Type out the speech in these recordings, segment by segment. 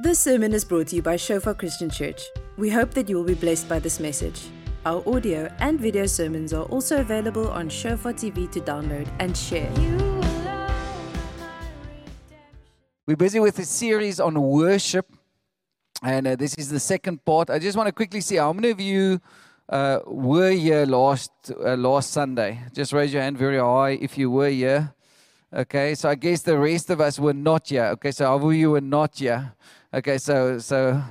This sermon is brought to you by Shofar Christian Church. We hope that you will be blessed by this message. Our audio and video sermons are also available on Shofar TV to download and share. We're busy with a series on worship, and uh, this is the second part. I just want to quickly see how many of you uh, were here last uh, last Sunday. Just raise your hand very high if you were here. Okay, so I guess the rest of us were not here. Okay, so how of you were not here? Okay, so so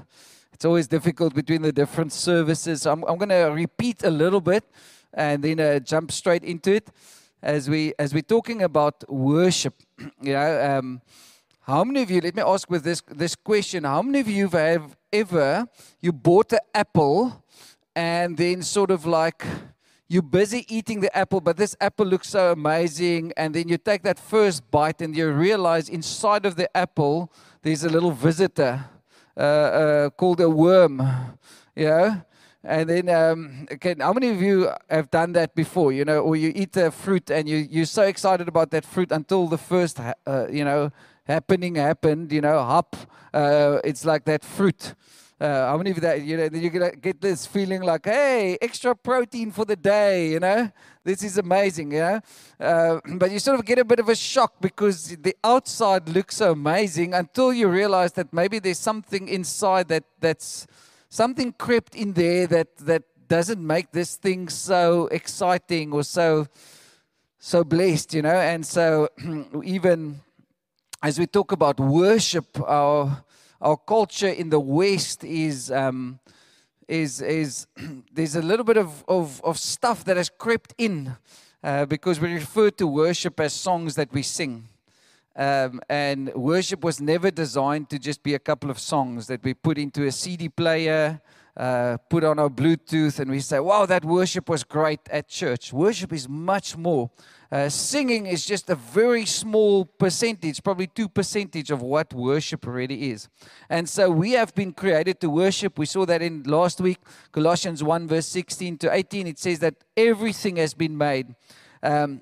it's always difficult between the different services. I'm I'm going to repeat a little bit and then uh, jump straight into it as we as we're talking about worship. you know, um, how many of you? Let me ask with this this question: How many of you have ever you bought an apple and then sort of like you're busy eating the apple, but this apple looks so amazing. And then you take that first bite and you realize inside of the apple, there's a little visitor uh, uh, called a worm. You know? And then, um, okay, how many of you have done that before? You know, or you eat a fruit and you, you're so excited about that fruit until the first, uh, you know, happening happened, you know, hop. Uh, it's like that fruit. Uh, how many of that, you know, then you get this feeling like, hey, extra protein for the day, you know? This is amazing, know? Uh, but you sort of get a bit of a shock because the outside looks so amazing until you realize that maybe there's something inside that that's something crept in there that that doesn't make this thing so exciting or so so blessed, you know? And so even as we talk about worship, our our culture in the West is um, is is there's a little bit of, of, of stuff that has crept in uh, because we refer to worship as songs that we sing. Um, and worship was never designed to just be a couple of songs that we put into a CD player, uh, put on our Bluetooth, and we say, wow, that worship was great at church. Worship is much more uh, singing is just a very small percentage, probably two percentage of what worship really is. And so we have been created to worship. We saw that in last week, Colossians 1, verse 16 to 18. It says that everything has been made um,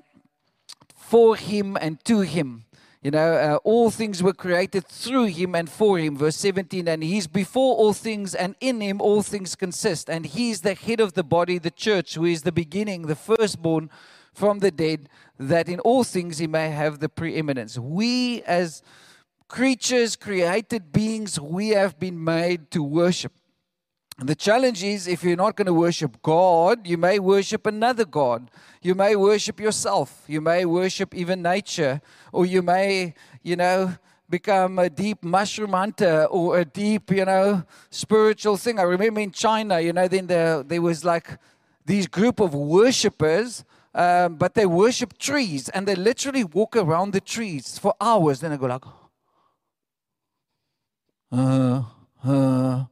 for Him and to Him. You know, uh, all things were created through him and for him. Verse 17, and he's before all things, and in him all things consist. And he's the head of the body, the church, who is the beginning, the firstborn from the dead, that in all things he may have the preeminence. We, as creatures, created beings, we have been made to worship. The challenge is if you're not going to worship God, you may worship another God. You may worship yourself. You may worship even nature. Or you may, you know, become a deep mushroom hunter or a deep, you know, spiritual thing. I remember in China, you know, then there, there was like these group of worshippers um, but they worship trees and they literally walk around the trees for hours. Then they go like, uh, uh.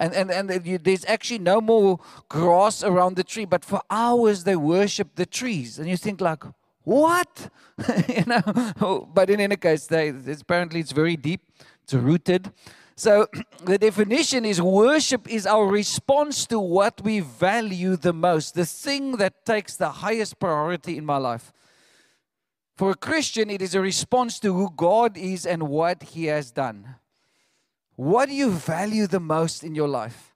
And, and, and there's actually no more grass around the tree, but for hours they worship the trees. And you think like, what? you know, but in any case, they, apparently it's very deep, it's rooted. So the definition is worship is our response to what we value the most, the thing that takes the highest priority in my life. For a Christian, it is a response to who God is and what He has done. What do you value the most in your life?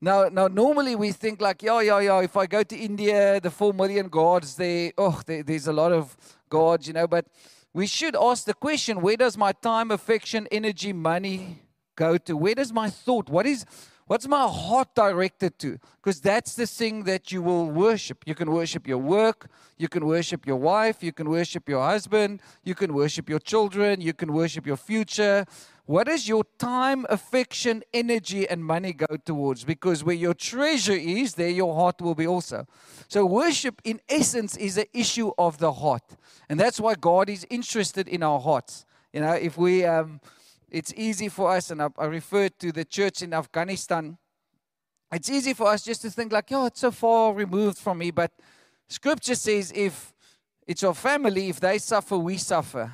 Now, now normally we think like, yeah, yeah, yeah, if I go to India, the four million gods there, oh, there, there's a lot of gods, you know, but we should ask the question where does my time, affection, energy, money, go to? Where does my thought, what is, what's my heart directed to? Because that's the thing that you will worship. You can worship your work, you can worship your wife, you can worship your husband, you can worship your children, you can worship your future. What does your time, affection, energy, and money go towards? Because where your treasure is, there your heart will be also. So, worship in essence is an issue of the heart. And that's why God is interested in our hearts. You know, if we, um, it's easy for us, and I, I refer to the church in Afghanistan. It's easy for us just to think like, oh, it's so far removed from me. But Scripture says if it's your family, if they suffer, we suffer.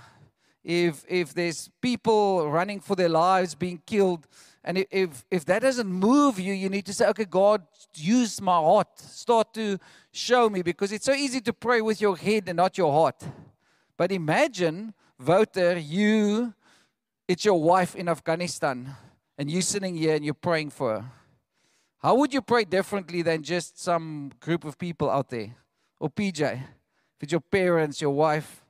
If if there's people running for their lives, being killed, and if if that doesn't move you, you need to say, okay, God, use my heart. Start to show me because it's so easy to pray with your head and not your heart. But imagine, voter, you it's your wife in Afghanistan and you're sitting here and you're praying for her. How would you pray differently than just some group of people out there? Or PJ, if it's your parents, your wife,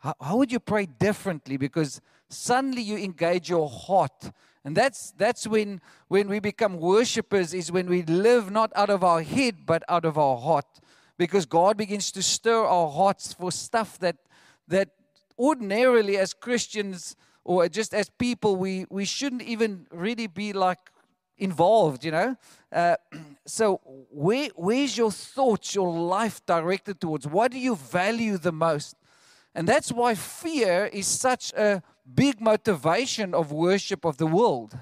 how, how would you pray differently? Because suddenly you engage your heart. And that's that's when when we become worshippers is when we live not out of our head but out of our heart. Because God begins to stir our hearts for stuff that that ordinarily as Christians or just as people we we shouldn't even really be like involved, you know. Uh, so, where, where's your thoughts, your life directed towards? What do you value the most? And that's why fear is such a big motivation of worship of the world.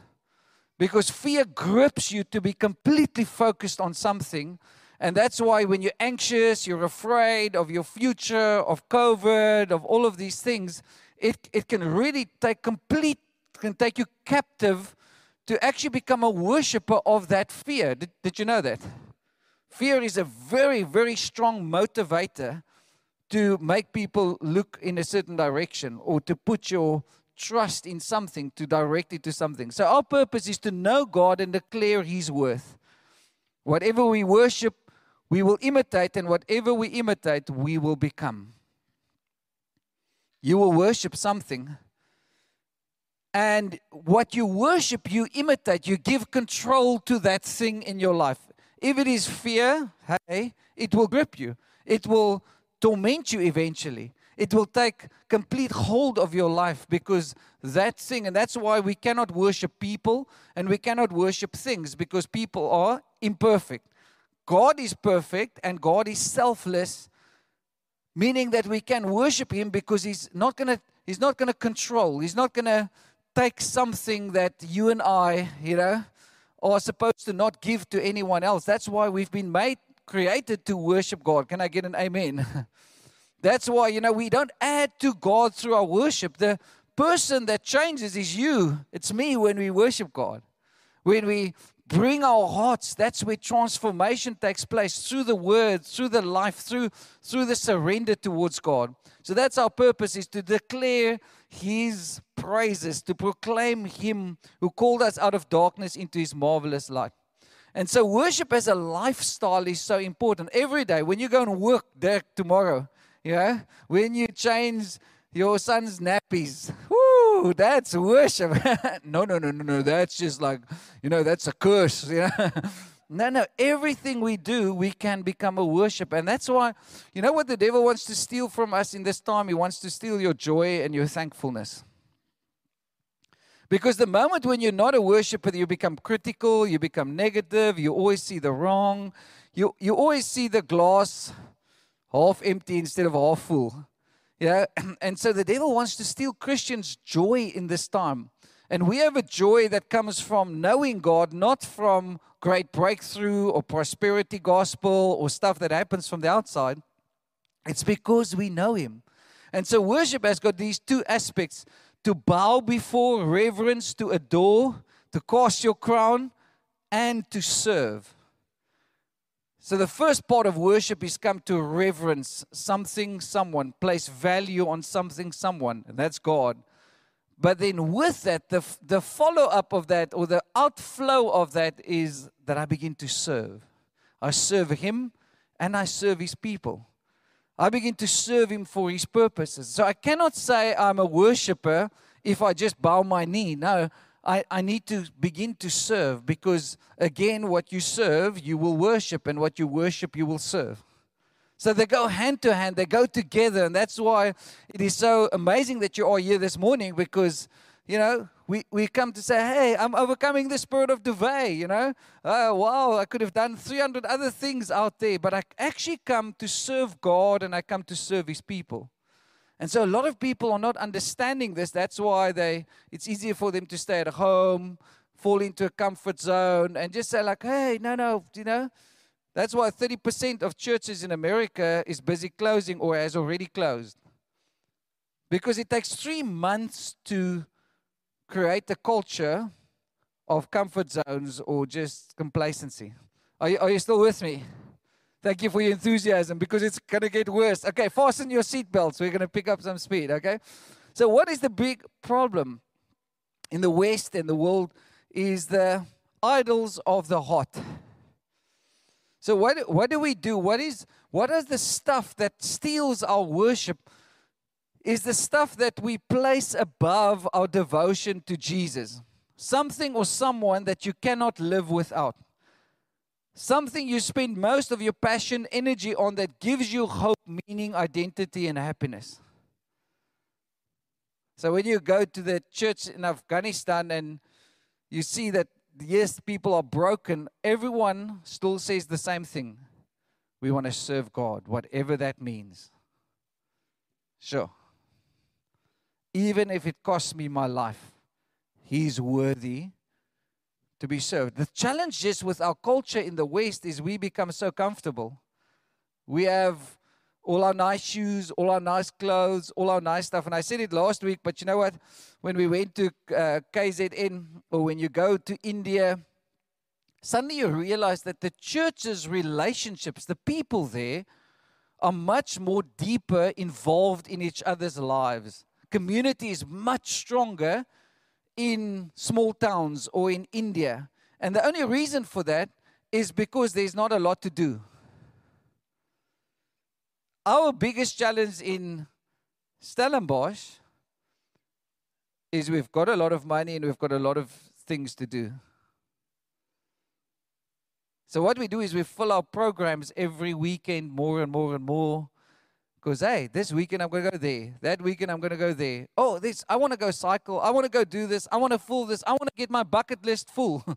Because fear grips you to be completely focused on something. And that's why when you're anxious, you're afraid of your future, of COVID, of all of these things, it, it can really take complete, can take you captive to actually become a worshiper of that fear. Did, did you know that? Fear is a very, very strong motivator to make people look in a certain direction or to put your trust in something, to direct it to something. So, our purpose is to know God and declare His worth. Whatever we worship, we will imitate, and whatever we imitate, we will become. You will worship something and what you worship, you imitate, you give control to that thing in your life. If it is fear, hey, it will grip you, it will torment you eventually. It will take complete hold of your life because that thing, and that's why we cannot worship people and we cannot worship things because people are imperfect. God is perfect and God is selfless, meaning that we can worship Him because He's not gonna He's not gonna control. He's not gonna take something that you and I, you know, are supposed to not give to anyone else. That's why we've been made, created to worship God. Can I get an amen? That's why, you know, we don't add to God through our worship. The person that changes is you. It's me when we worship God. When we bring our hearts, that's where transformation takes place through the word, through the life, through, through the surrender towards God. So that's our purpose is to declare his praises, to proclaim him who called us out of darkness into his marvelous light. And so worship as a lifestyle is so important. Every day, when you go and work there tomorrow, you know, when you change your son's nappies, whoo, that's worship. no, no, no, no, no. That's just like, you know, that's a curse. You know? No, no. Everything we do, we can become a worship. And that's why, you know what the devil wants to steal from us in this time? He wants to steal your joy and your thankfulness. Because the moment when you're not a worshiper, you become critical, you become negative, you always see the wrong, you, you always see the glass half empty instead of half full. Yeah, and so the devil wants to steal Christians' joy in this time. And we have a joy that comes from knowing God, not from great breakthrough or prosperity gospel or stuff that happens from the outside. It's because we know Him. And so worship has got these two aspects to bow before, reverence, to adore, to cast your crown, and to serve. So, the first part of worship is come to reverence something, someone, place value on something, someone, and that's God. But then with that, the, the follow up of that or the outflow of that is that I begin to serve. I serve Him and I serve His people. I begin to serve Him for His purposes. So I cannot say I'm a worshiper if I just bow my knee. No, I, I need to begin to serve because, again, what you serve, you will worship, and what you worship, you will serve. So they go hand to hand, they go together. And that's why it is so amazing that you are here this morning because, you know, we, we come to say, hey, I'm overcoming the spirit of Duvet, you know. Oh, wow, I could have done 300 other things out there, but I actually come to serve God and I come to serve His people. And so a lot of people are not understanding this. That's why they it's easier for them to stay at home, fall into a comfort zone, and just say, like, hey, no, no, you know, that's why 30% of churches in America is busy closing or has already closed. Because it takes three months to create a culture of comfort zones or just complacency. Are you, are you still with me? Thank you for your enthusiasm because it's going to get worse. Okay, fasten your seatbelts. We're going to pick up some speed, okay? So, what is the big problem? in the West and the world is the idols of the heart. So what what do we do? What is what is the stuff that steals our worship? Is the stuff that we place above our devotion to Jesus. Something or someone that you cannot live without. Something you spend most of your passion, energy on that gives you hope, meaning, identity, and happiness. So when you go to the church in Afghanistan and you see that yes, people are broken, everyone still says the same thing. We want to serve God, whatever that means. Sure. Even if it costs me my life, He's worthy to be served. The challenge with our culture in the West is we become so comfortable. We have all our nice shoes, all our nice clothes, all our nice stuff. And I said it last week, but you know what? When we went to uh, KZN or when you go to India, suddenly you realize that the church's relationships, the people there, are much more deeper involved in each other's lives. Community is much stronger in small towns or in India. And the only reason for that is because there's not a lot to do our biggest challenge in Stellenbosch is we've got a lot of money and we've got a lot of things to do. So what we do is we fill our programs every weekend more and more and more. Because hey, this weekend I'm gonna go there. That weekend I'm gonna go there. Oh, this I want to go cycle. I want to go do this. I want to fool this. I want to get my bucket list full.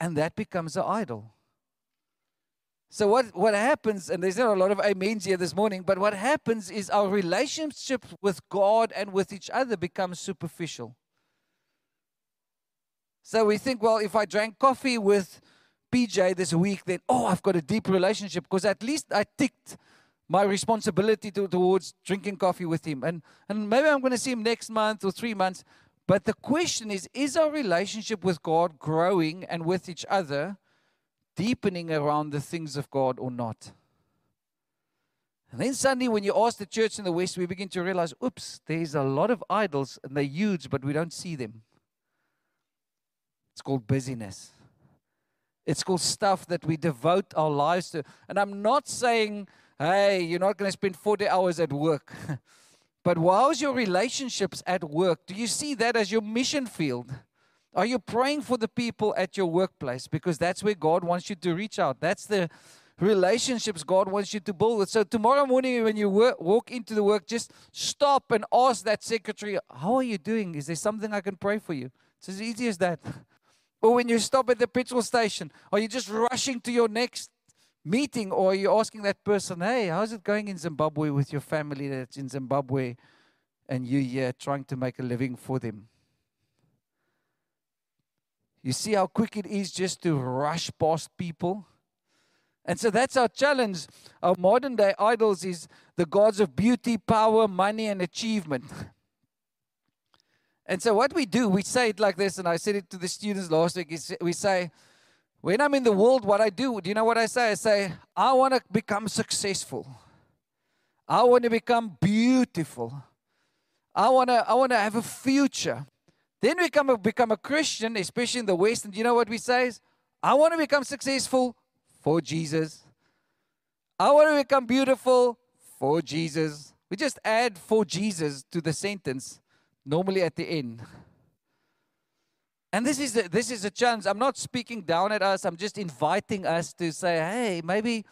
and that becomes an idol. So what, what happens, and there's not a lot of amens here this morning, but what happens is our relationship with God and with each other becomes superficial. So we think, well, if I drank coffee with PJ this week, then oh, I've got a deep relationship because at least I ticked my responsibility to, towards drinking coffee with him. And, and maybe I'm going to see him next month or three months. But the question is, is our relationship with God growing and with each other? deepening around the things of God or not. And then suddenly, when you ask the church in the West, we begin to realize oops, there's a lot of idols and they're huge, but we don't see them. It's called busyness. It's called stuff that we devote our lives to. And I'm not saying, hey, you're not going to spend 40 hours at work. but whilst your relationships at work, do you see that as your mission field? Are you praying for the people at your workplace? Because that's where God wants you to reach out. That's the relationships God wants you to build. So tomorrow morning, when you work, walk into the work, just stop and ask that secretary, How are you doing? Is there something I can pray for you? It's as easy as that. Or when you stop at the petrol station, are you just rushing to your next meeting or are you asking that person, Hey, how's it going in Zimbabwe with your family that's in Zimbabwe and you here trying to make a living for them? You see how quick it is just to rush past people? And so that's our challenge. Our modern day idols is the gods of beauty, power, money, and achievement. And so what we do, we say it like this, and I said it to the students last week, is we say, when I'm in the world, what I do, do you know what I say? I say, I want to become successful. I want to become beautiful. I want to I want to have a future. Then we come, become a Christian, especially in the West, and you know what we say is, I want to become successful for Jesus. I want to become beautiful for Jesus. We just add for Jesus to the sentence, normally at the end. And this is a, this is a challenge. I'm not speaking down at us. I'm just inviting us to say, hey, maybe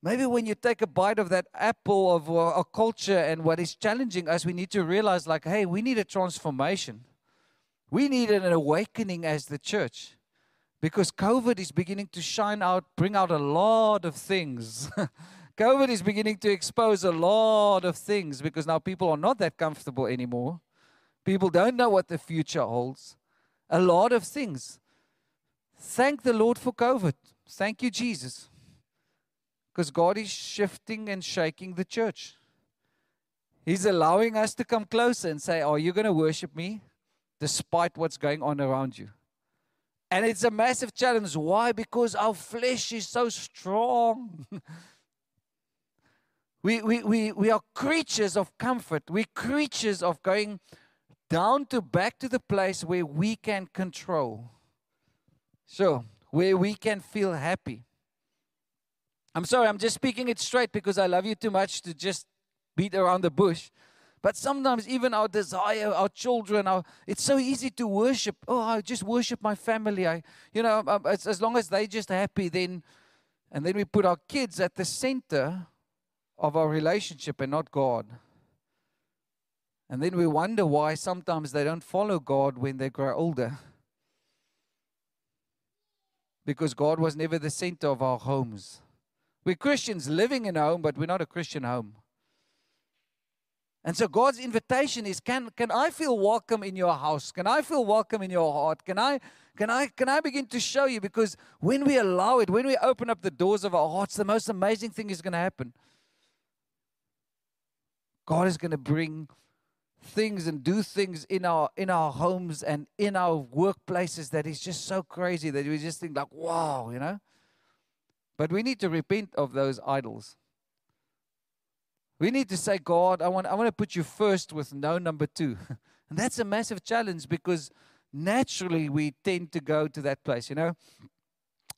maybe when you take a bite of that apple of uh, a culture and what is challenging us, we need to realize, like, hey, we need a transformation. We need an awakening as the church because COVID is beginning to shine out, bring out a lot of things. COVID is beginning to expose a lot of things because now people are not that comfortable anymore. People don't know what the future holds. A lot of things. Thank the Lord for COVID. Thank you, Jesus. Because God is shifting and shaking the church. He's allowing us to come closer and say, Are you going to worship me? despite what's going on around you. And it's a massive challenge. Why? Because our flesh is so strong. we, we, we, we are creatures of comfort. We're creatures of going down to back to the place where we can control. So, where we can feel happy. I'm sorry, I'm just speaking it straight because I love you too much to just beat around the bush. But sometimes, even our desire, our children, our, it's so easy to worship. Oh, I just worship my family. I, you know, um, as, as long as they just happy, then, and then we put our kids at the center of our relationship and not God. And then we wonder why sometimes they don't follow God when they grow older. Because God was never the center of our homes. We're Christians living in a home, but we're not a Christian home. And so God's invitation is can, can I feel welcome in your house? Can I feel welcome in your heart? Can I, can, I, can I begin to show you? Because when we allow it, when we open up the doors of our hearts, the most amazing thing is going to happen. God is going to bring things and do things in our in our homes and in our workplaces that is just so crazy that we just think like wow you know but we need to repent of those idols we need to say, God, I want, I want to put you first with no number two. and that's a massive challenge because naturally we tend to go to that place, you know.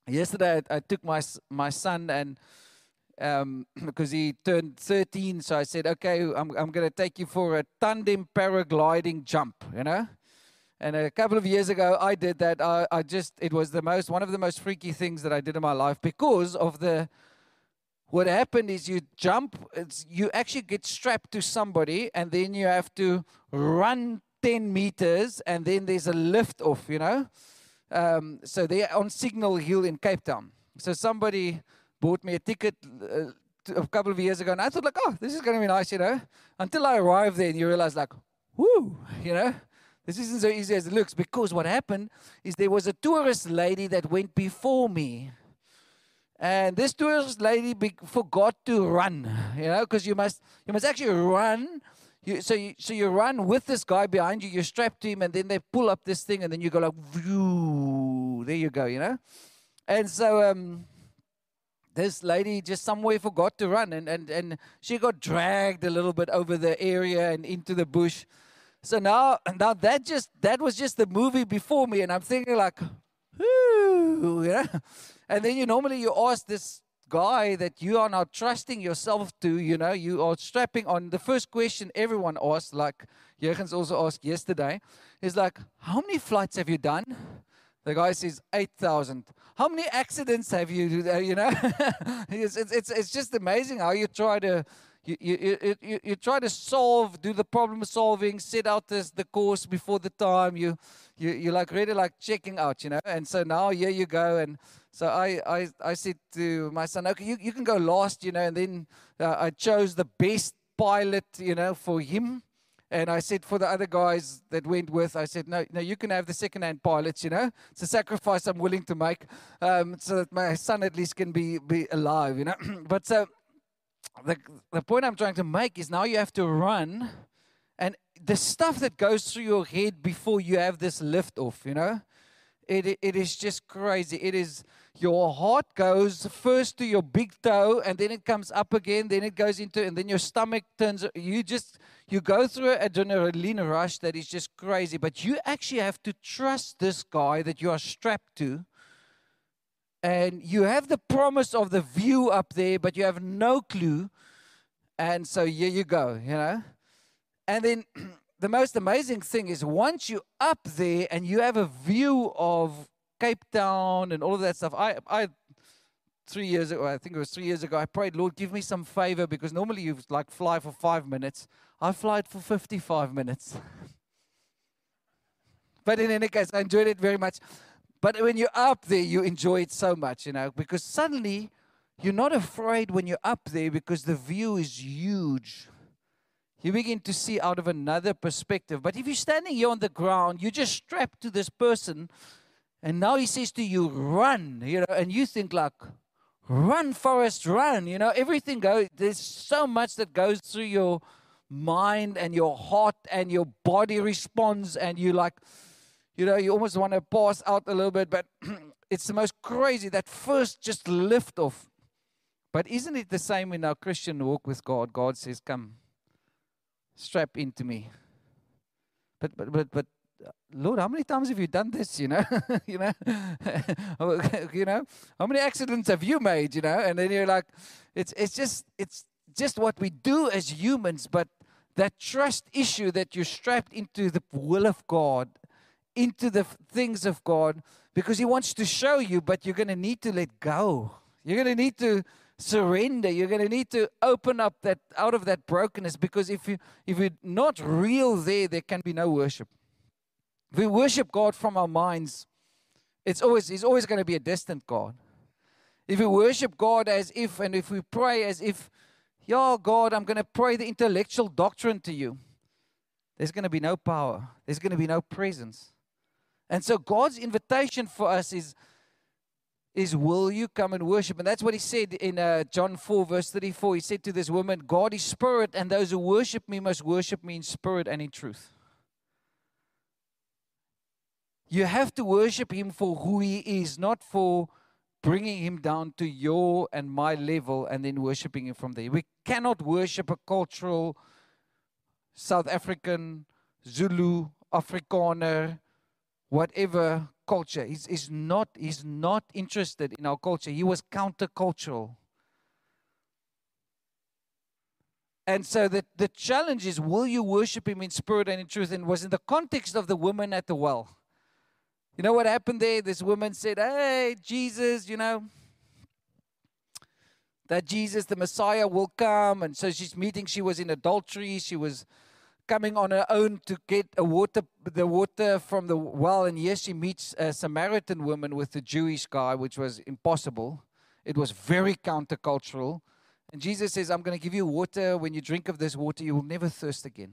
Yesterday I, I took my, my son and um, because he turned 13, so I said, okay, I'm, I'm going to take you for a tandem paragliding jump, you know. And a couple of years ago, I did that. I, I just, it was the most, one of the most freaky things that I did in my life because of the, what happened is you jump, you actually get strapped to somebody, and then you have to run 10 meters, and then there's a lift off, you know. Um, so they're on Signal Hill in Cape Town. So somebody bought me a ticket uh, a couple of years ago, and I thought, like, oh, this is going to be nice, you know. Until I arrived there, and you realize, like, whoo, you know. This isn't so easy as it looks because what happened is there was a tourist lady that went before me and this tourist lady be, forgot to run, you know, because you must you must actually run. You, so you so you run with this guy behind you. You're strapped to him, and then they pull up this thing, and then you go like, View. there you go, you know. And so um, this lady just somewhere forgot to run, and and and she got dragged a little bit over the area and into the bush. So now now that just that was just the movie before me, and I'm thinking like, Whoo, you know. And then you normally you ask this guy that you are not trusting yourself to, you know, you are strapping on. The first question everyone asks, like Jurgens also asked yesterday, is like, how many flights have you done? The guy says 8,000. How many accidents have you, you know? it's, it's, it's just amazing how you try to, you, you, you, you, try to solve, do the problem solving, set out this, the course before the time. You, you, you like really like checking out, you know? And so now here you go and so I, I, I said to my son, okay, you, you can go last, you know, and then uh, I chose the best pilot, you know, for him. And I said for the other guys that went with, I said, no, no, you can have the second-hand pilots, you know. It's a sacrifice I'm willing to make um, so that my son at least can be, be alive, you know. but so the, the point I'm trying to make is now you have to run and the stuff that goes through your head before you have this lift off, you know. It, it is just crazy. It is your heart goes first to your big toe and then it comes up again then it goes into and then your stomach turns you just you go through an adrenaline rush that is just crazy but you actually have to trust this guy that you are strapped to and you have the promise of the view up there but you have no clue and so here you go you know and then the most amazing thing is once you're up there and you have a view of Cape Town and all of that stuff. I, I, three years ago, I think it was three years ago, I prayed, Lord, give me some favor because normally you like fly for five minutes. I fly for 55 minutes. but in any case, I enjoyed it very much. But when you're up there, you enjoy it so much, you know, because suddenly you're not afraid when you're up there because the view is huge. You begin to see out of another perspective. But if you're standing here on the ground, you're just strapped to this person and now he says to you, run, you know, and you think like, run, Forrest, run. You know, everything goes, there's so much that goes through your mind and your heart and your body responds, and you like, you know, you almost want to pass out a little bit, but it's the most crazy, that first just lift off. But isn't it the same in our Christian walk with God? God says, Come, strap into me. but but but but Lord, how many times have you done this? You know, you know, you know, how many accidents have you made? You know, and then you're like, it's it's just it's just what we do as humans. But that trust issue that you're strapped into the will of God, into the things of God, because He wants to show you, but you're going to need to let go. You're going to need to surrender. You're going to need to open up that out of that brokenness, because if you if you're not real there, there can be no worship. We worship God from our minds, it's always He's always going to be a distant God. If we worship God as if, and if we pray as if, yeah, God, I'm going to pray the intellectual doctrine to you, there's going to be no power. There's going to be no presence. And so God's invitation for us is, is will you come and worship? And that's what he said in uh, John 4, verse 34. He said to this woman, God is spirit, and those who worship me must worship me in spirit and in truth. You have to worship him for who he is, not for bringing him down to your and my level and then worshiping him from there. We cannot worship a cultural South African, Zulu, Afrikaner, whatever culture. He's, he's, not, he's not interested in our culture. He was countercultural. And so the, the challenge is will you worship him in spirit and in truth? And was in the context of the woman at the well. You know what happened there? This woman said, Hey, Jesus, you know, that Jesus, the Messiah, will come. And so she's meeting, she was in adultery. She was coming on her own to get water, the water from the well. And yes, she meets a Samaritan woman with a Jewish guy, which was impossible. It was very countercultural. And Jesus says, I'm going to give you water. When you drink of this water, you will never thirst again.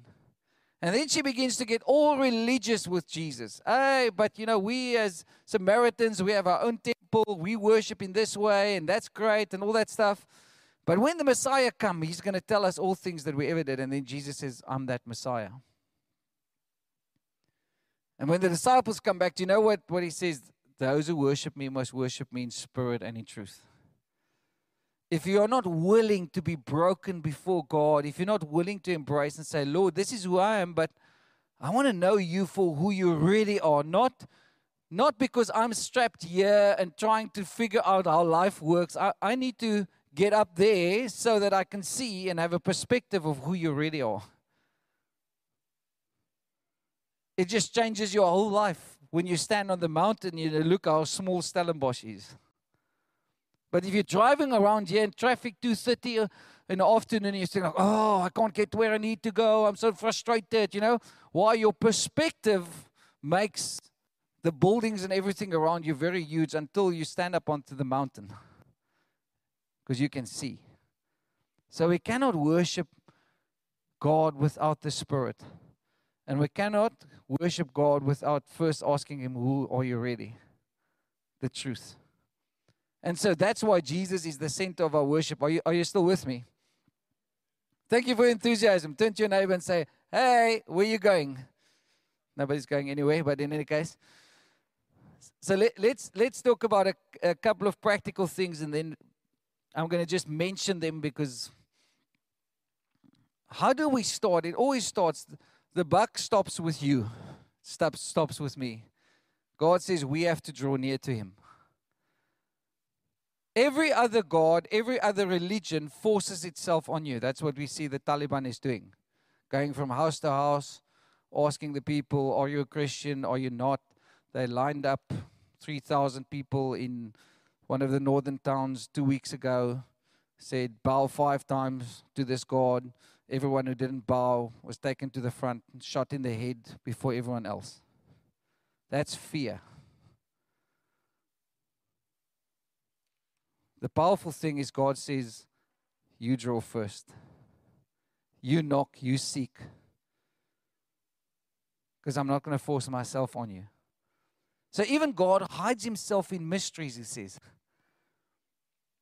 And then she begins to get all religious with Jesus. Hey, but you know, we as Samaritans, we have our own temple, we worship in this way, and that's great, and all that stuff. But when the Messiah comes, he's going to tell us all things that we ever did. And then Jesus says, I'm that Messiah. And when the disciples come back, do you know what, what he says? Those who worship me must worship me in spirit and in truth if you are not willing to be broken before God, if you're not willing to embrace and say, Lord, this is who I am, but I want to know you for who you really are, not, not because I'm strapped here and trying to figure out how life works. I, I need to get up there so that I can see and have a perspective of who you really are. It just changes your whole life. When you stand on the mountain, you look how small Stellenbosch is. But if you're driving around here in traffic 230 uh, in the afternoon, you're think, oh, I can't get where I need to go. I'm so frustrated, you know. Why your perspective makes the buildings and everything around you very huge until you stand up onto the mountain because you can see. So we cannot worship God without the Spirit. And we cannot worship God without first asking Him, Who are you really? The truth. And so that's why Jesus is the center of our worship. Are you, are you still with me? Thank you for your enthusiasm. Turn to your neighbor and say, Hey, where are you going? Nobody's going anywhere, but in any case. So let, us let's, let's talk about a, a couple of practical things and then I'm going to just mention them because how do we start? It always starts, the buck stops with you, stops, stops with me. God says we have to draw near to Him. Every other God, every other religion forces itself on you. That's what we see the Taliban is doing. Going from house to house, asking the people, Are you a Christian? Are you not? They lined up 3,000 people in one of the northern towns two weeks ago, said, Bow five times to this God. Everyone who didn't bow was taken to the front, and shot in the head before everyone else. That's fear. The powerful thing is, God says, You draw first. You knock, you seek. Because I'm not going to force myself on you. So even God hides himself in mysteries, he says.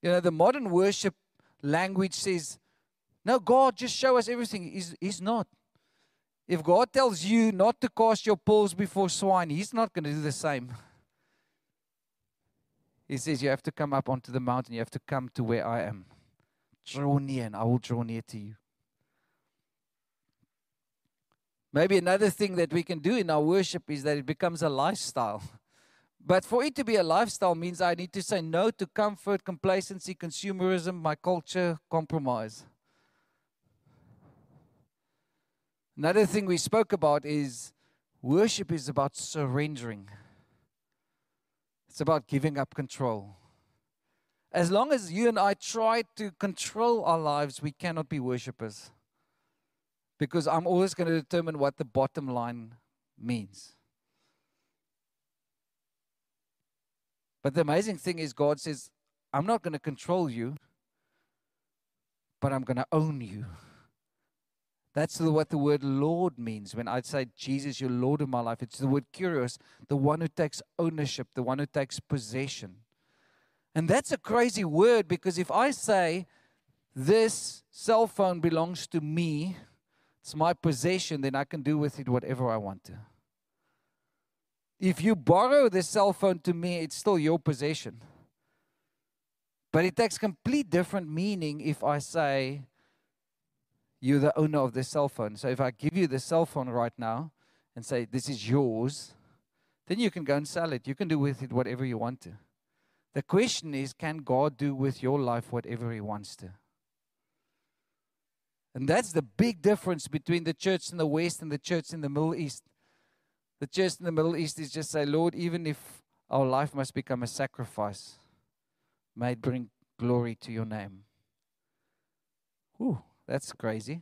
You know, the modern worship language says, No, God, just show us everything. He's, he's not. If God tells you not to cast your pearls before swine, He's not going to do the same. He says, You have to come up onto the mountain. You have to come to where I am. Draw near, and I will draw near to you. Maybe another thing that we can do in our worship is that it becomes a lifestyle. But for it to be a lifestyle means I need to say no to comfort, complacency, consumerism, my culture, compromise. Another thing we spoke about is worship is about surrendering. It's about giving up control. As long as you and I try to control our lives, we cannot be worshippers. Because I'm always going to determine what the bottom line means. But the amazing thing is, God says, I'm not going to control you, but I'm going to own you. That's what the word Lord means. When I say Jesus, you're Lord of my life, it's the word kyrios, the one who takes ownership, the one who takes possession. And that's a crazy word because if I say, this cell phone belongs to me, it's my possession, then I can do with it whatever I want to. If you borrow this cell phone to me, it's still your possession. But it takes a complete different meaning if I say, you're the owner of the cell phone. So if I give you the cell phone right now and say, this is yours, then you can go and sell it. You can do with it whatever you want to. The question is, can God do with your life whatever He wants to? And that's the big difference between the church in the West and the church in the Middle East. The church in the Middle East is just say, Lord, even if our life must become a sacrifice, may it bring glory to your name. Whew. That's crazy.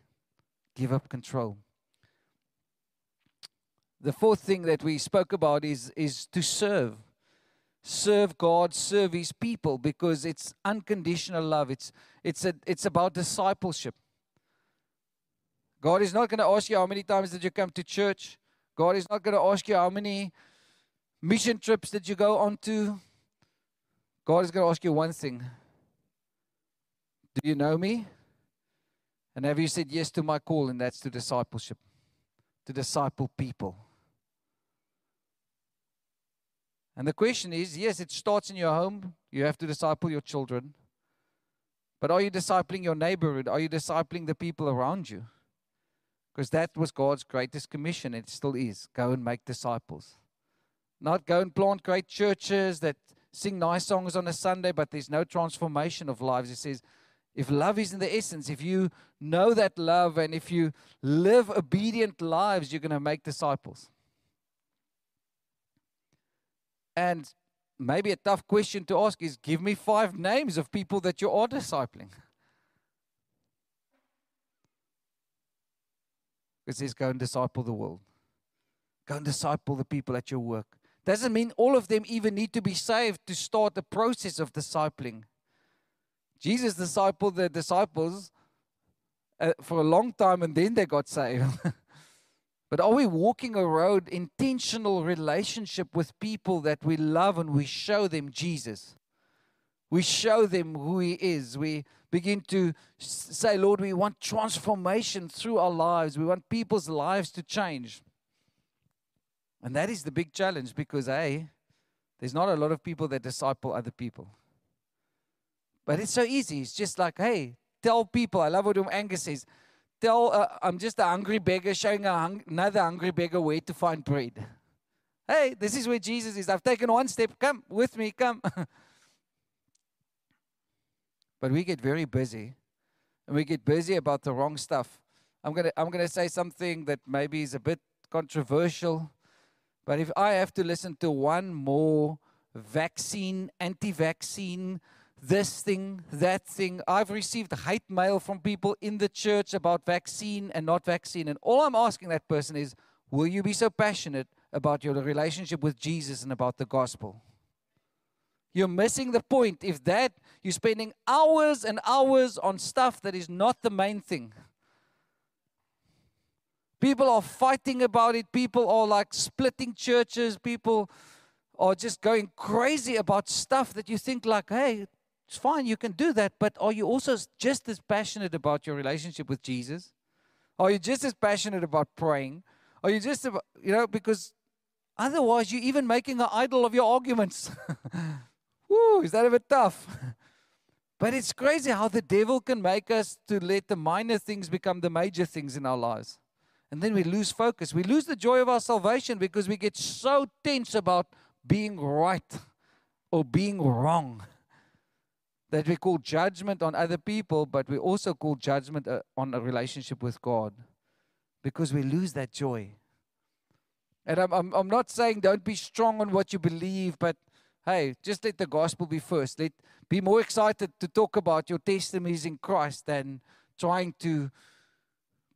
Give up control. The fourth thing that we spoke about is, is to serve. Serve God, serve His people, because it's unconditional love. It's, it's, a, it's about discipleship. God is not going to ask you how many times did you come to church. God is not going to ask you how many mission trips did you go on to. God is going to ask you one thing Do you know me? And have you said yes to my call? And that's to discipleship, to disciple people. And the question is yes, it starts in your home. You have to disciple your children. But are you discipling your neighborhood? Are you discipling the people around you? Because that was God's greatest commission. It still is. Go and make disciples. Not go and plant great churches that sing nice songs on a Sunday, but there's no transformation of lives. It says, if love is in the essence, if you know that love and if you live obedient lives, you're going to make disciples. And maybe a tough question to ask is give me five names of people that you are discipling. It says, go and disciple the world. Go and disciple the people at your work. Doesn't mean all of them even need to be saved to start the process of discipling. Jesus discipled the disciples uh, for a long time and then they got saved. but are we walking a road, intentional relationship with people that we love and we show them Jesus? We show them who He is. We begin to say, Lord, we want transformation through our lives. We want people's lives to change. And that is the big challenge because, A, there's not a lot of people that disciple other people. But it's so easy. It's just like, hey, tell people. I love what Angus says. Tell, uh, I'm just a hungry beggar showing hung- another hungry beggar where to find bread. Hey, this is where Jesus is. I've taken one step. Come with me, come. but we get very busy. And we get busy about the wrong stuff. I'm to I'm to say something that maybe is a bit controversial. But if I have to listen to one more vaccine, anti vaccine, this thing, that thing. I've received hate mail from people in the church about vaccine and not vaccine. And all I'm asking that person is, will you be so passionate about your relationship with Jesus and about the gospel? You're missing the point. If that, you're spending hours and hours on stuff that is not the main thing. People are fighting about it. People are like splitting churches. People are just going crazy about stuff that you think like, hey, it's fine, you can do that, but are you also just as passionate about your relationship with Jesus? Are you just as passionate about praying? Are you just, about, you know, because otherwise you're even making an idol of your arguments. Woo, is that a bit tough? but it's crazy how the devil can make us to let the minor things become the major things in our lives. And then we lose focus. We lose the joy of our salvation because we get so tense about being right or being wrong that we call judgment on other people, but we also call judgment uh, on a relationship with God because we lose that joy. And I'm, I'm, I'm not saying don't be strong on what you believe, but hey, just let the gospel be first. Let be more excited to talk about your testimonies in Christ than trying to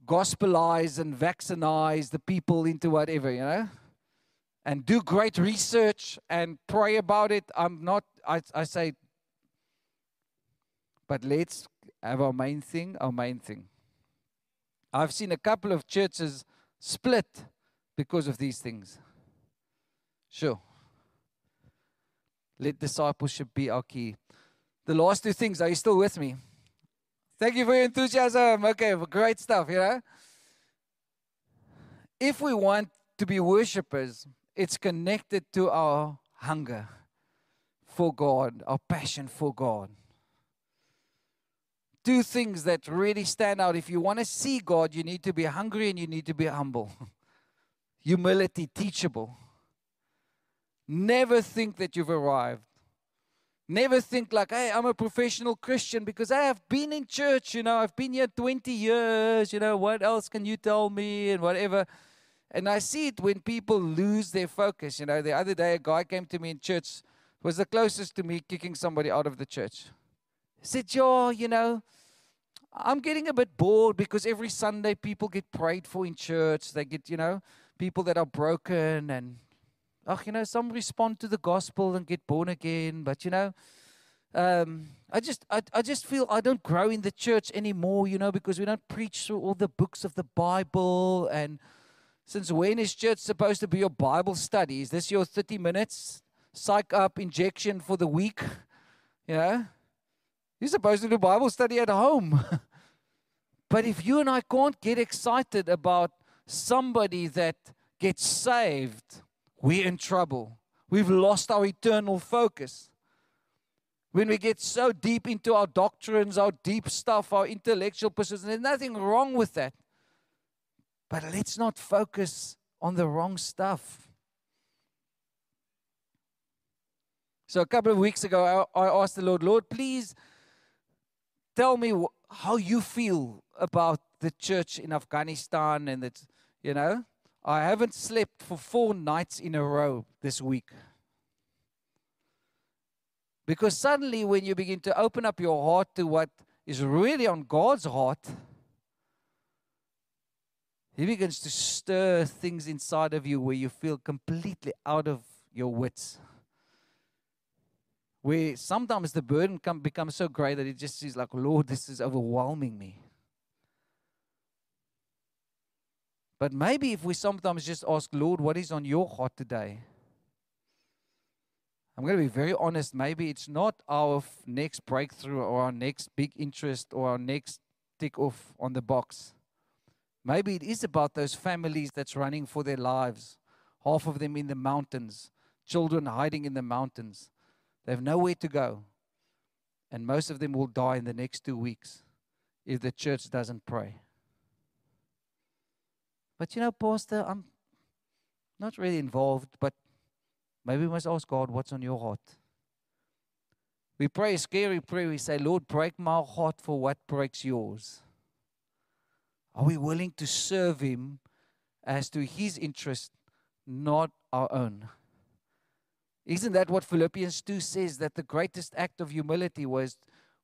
gospelize and vaccinize the people into whatever, you know? And do great research and pray about it. I'm not, I, I say, but let's have our main thing, our main thing. I've seen a couple of churches split because of these things. Sure. Let discipleship be our key. The last two things, are you still with me? Thank you for your enthusiasm. Okay, great stuff, you know? If we want to be worshippers, it's connected to our hunger for God, our passion for God. Two things that really stand out. If you want to see God, you need to be hungry and you need to be humble. Humility, teachable. Never think that you've arrived. Never think like, hey, I'm a professional Christian because I have been in church, you know, I've been here 20 years, you know, what else can you tell me and whatever. And I see it when people lose their focus. You know, the other day a guy came to me in church, was the closest to me kicking somebody out of the church. He said, Joe, you know, I'm getting a bit bored because every Sunday people get prayed for in church. They get, you know, people that are broken and oh, you know, some respond to the gospel and get born again, but you know, um, I just I, I just feel I don't grow in the church anymore, you know, because we don't preach through all the books of the Bible. And since when is church supposed to be your Bible study? Is this your 30 minutes psych up injection for the week? You know? You're supposed to do Bible study at home. but if you and I can't get excited about somebody that gets saved, we're in trouble. We've lost our eternal focus. When we get so deep into our doctrines, our deep stuff, our intellectual pursuits, there's nothing wrong with that. But let's not focus on the wrong stuff. So, a couple of weeks ago, I, I asked the Lord, Lord, please tell me how you feel about the church in Afghanistan and that, you know, I haven't slept for four nights in a row this week. Because suddenly, when you begin to open up your heart to what is really on God's heart, He begins to stir things inside of you where you feel completely out of your wits. Where sometimes the burden come, becomes so great that it just is like, Lord, this is overwhelming me. But maybe if we sometimes just ask, Lord, what is on your heart today? I'm going to be very honest. Maybe it's not our next breakthrough or our next big interest or our next tick off on the box. Maybe it is about those families that's running for their lives, half of them in the mountains, children hiding in the mountains. They have nowhere to go. And most of them will die in the next two weeks if the church doesn't pray. But you know, Pastor, I'm not really involved, but maybe we must ask God, what's on your heart? We pray a scary prayer. We say, Lord, break my heart for what breaks yours. Are we willing to serve Him as to His interest, not our own? Isn't that what Philippians 2 says? That the greatest act of humility was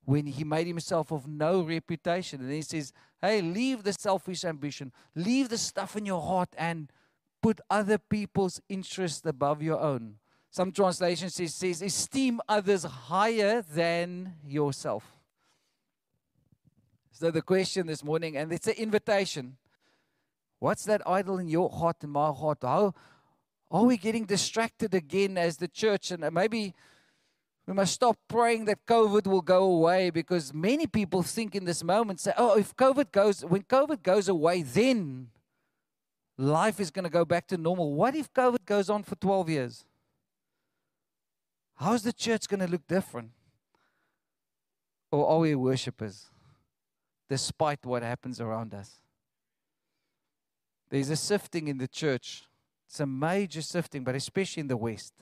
when he made himself of no reputation. And he says, Hey, leave the selfish ambition, leave the stuff in your heart, and put other people's interests above your own. Some translations says, says esteem others higher than yourself. So the question this morning, and it's an invitation. What's that idol in your heart and my heart? How are we getting distracted again as the church? And maybe we must stop praying that COVID will go away because many people think in this moment, say, oh, if COVID goes, when COVID goes away, then life is going to go back to normal. What if COVID goes on for 12 years? How's the church going to look different? Or are we worshippers despite what happens around us? There's a sifting in the church. It's a major sifting, but especially in the West.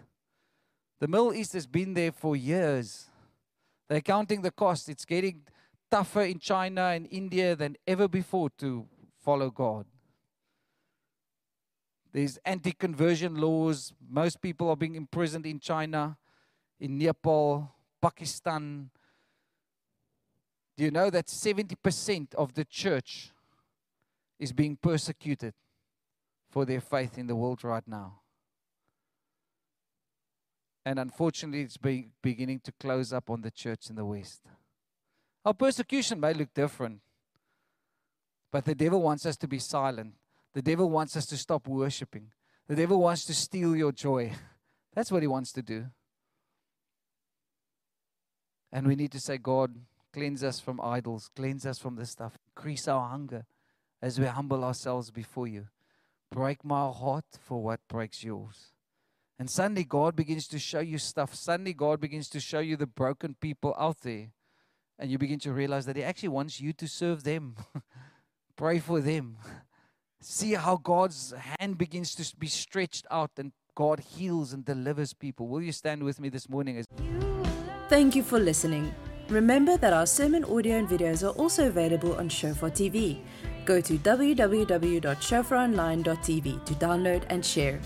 The Middle East has been there for years. They're counting the cost. It's getting tougher in China and India than ever before to follow God. There's anti conversion laws. Most people are being imprisoned in China, in Nepal, Pakistan. Do you know that 70% of the church is being persecuted for their faith in the world right now? And unfortunately, it's be beginning to close up on the church in the West. Our persecution may look different, but the devil wants us to be silent. The devil wants us to stop worshiping. The devil wants to steal your joy. That's what he wants to do. And we need to say, God, cleanse us from idols, cleanse us from this stuff, increase our hunger as we humble ourselves before you. Break my heart for what breaks yours. And suddenly God begins to show you stuff. Suddenly God begins to show you the broken people out there. And you begin to realize that He actually wants you to serve them. Pray for them. See how God's hand begins to be stretched out and God heals and delivers people. Will you stand with me this morning? Thank you for listening. Remember that our sermon audio and videos are also available on Shofar TV. Go to www.shofaronline.tv to download and share.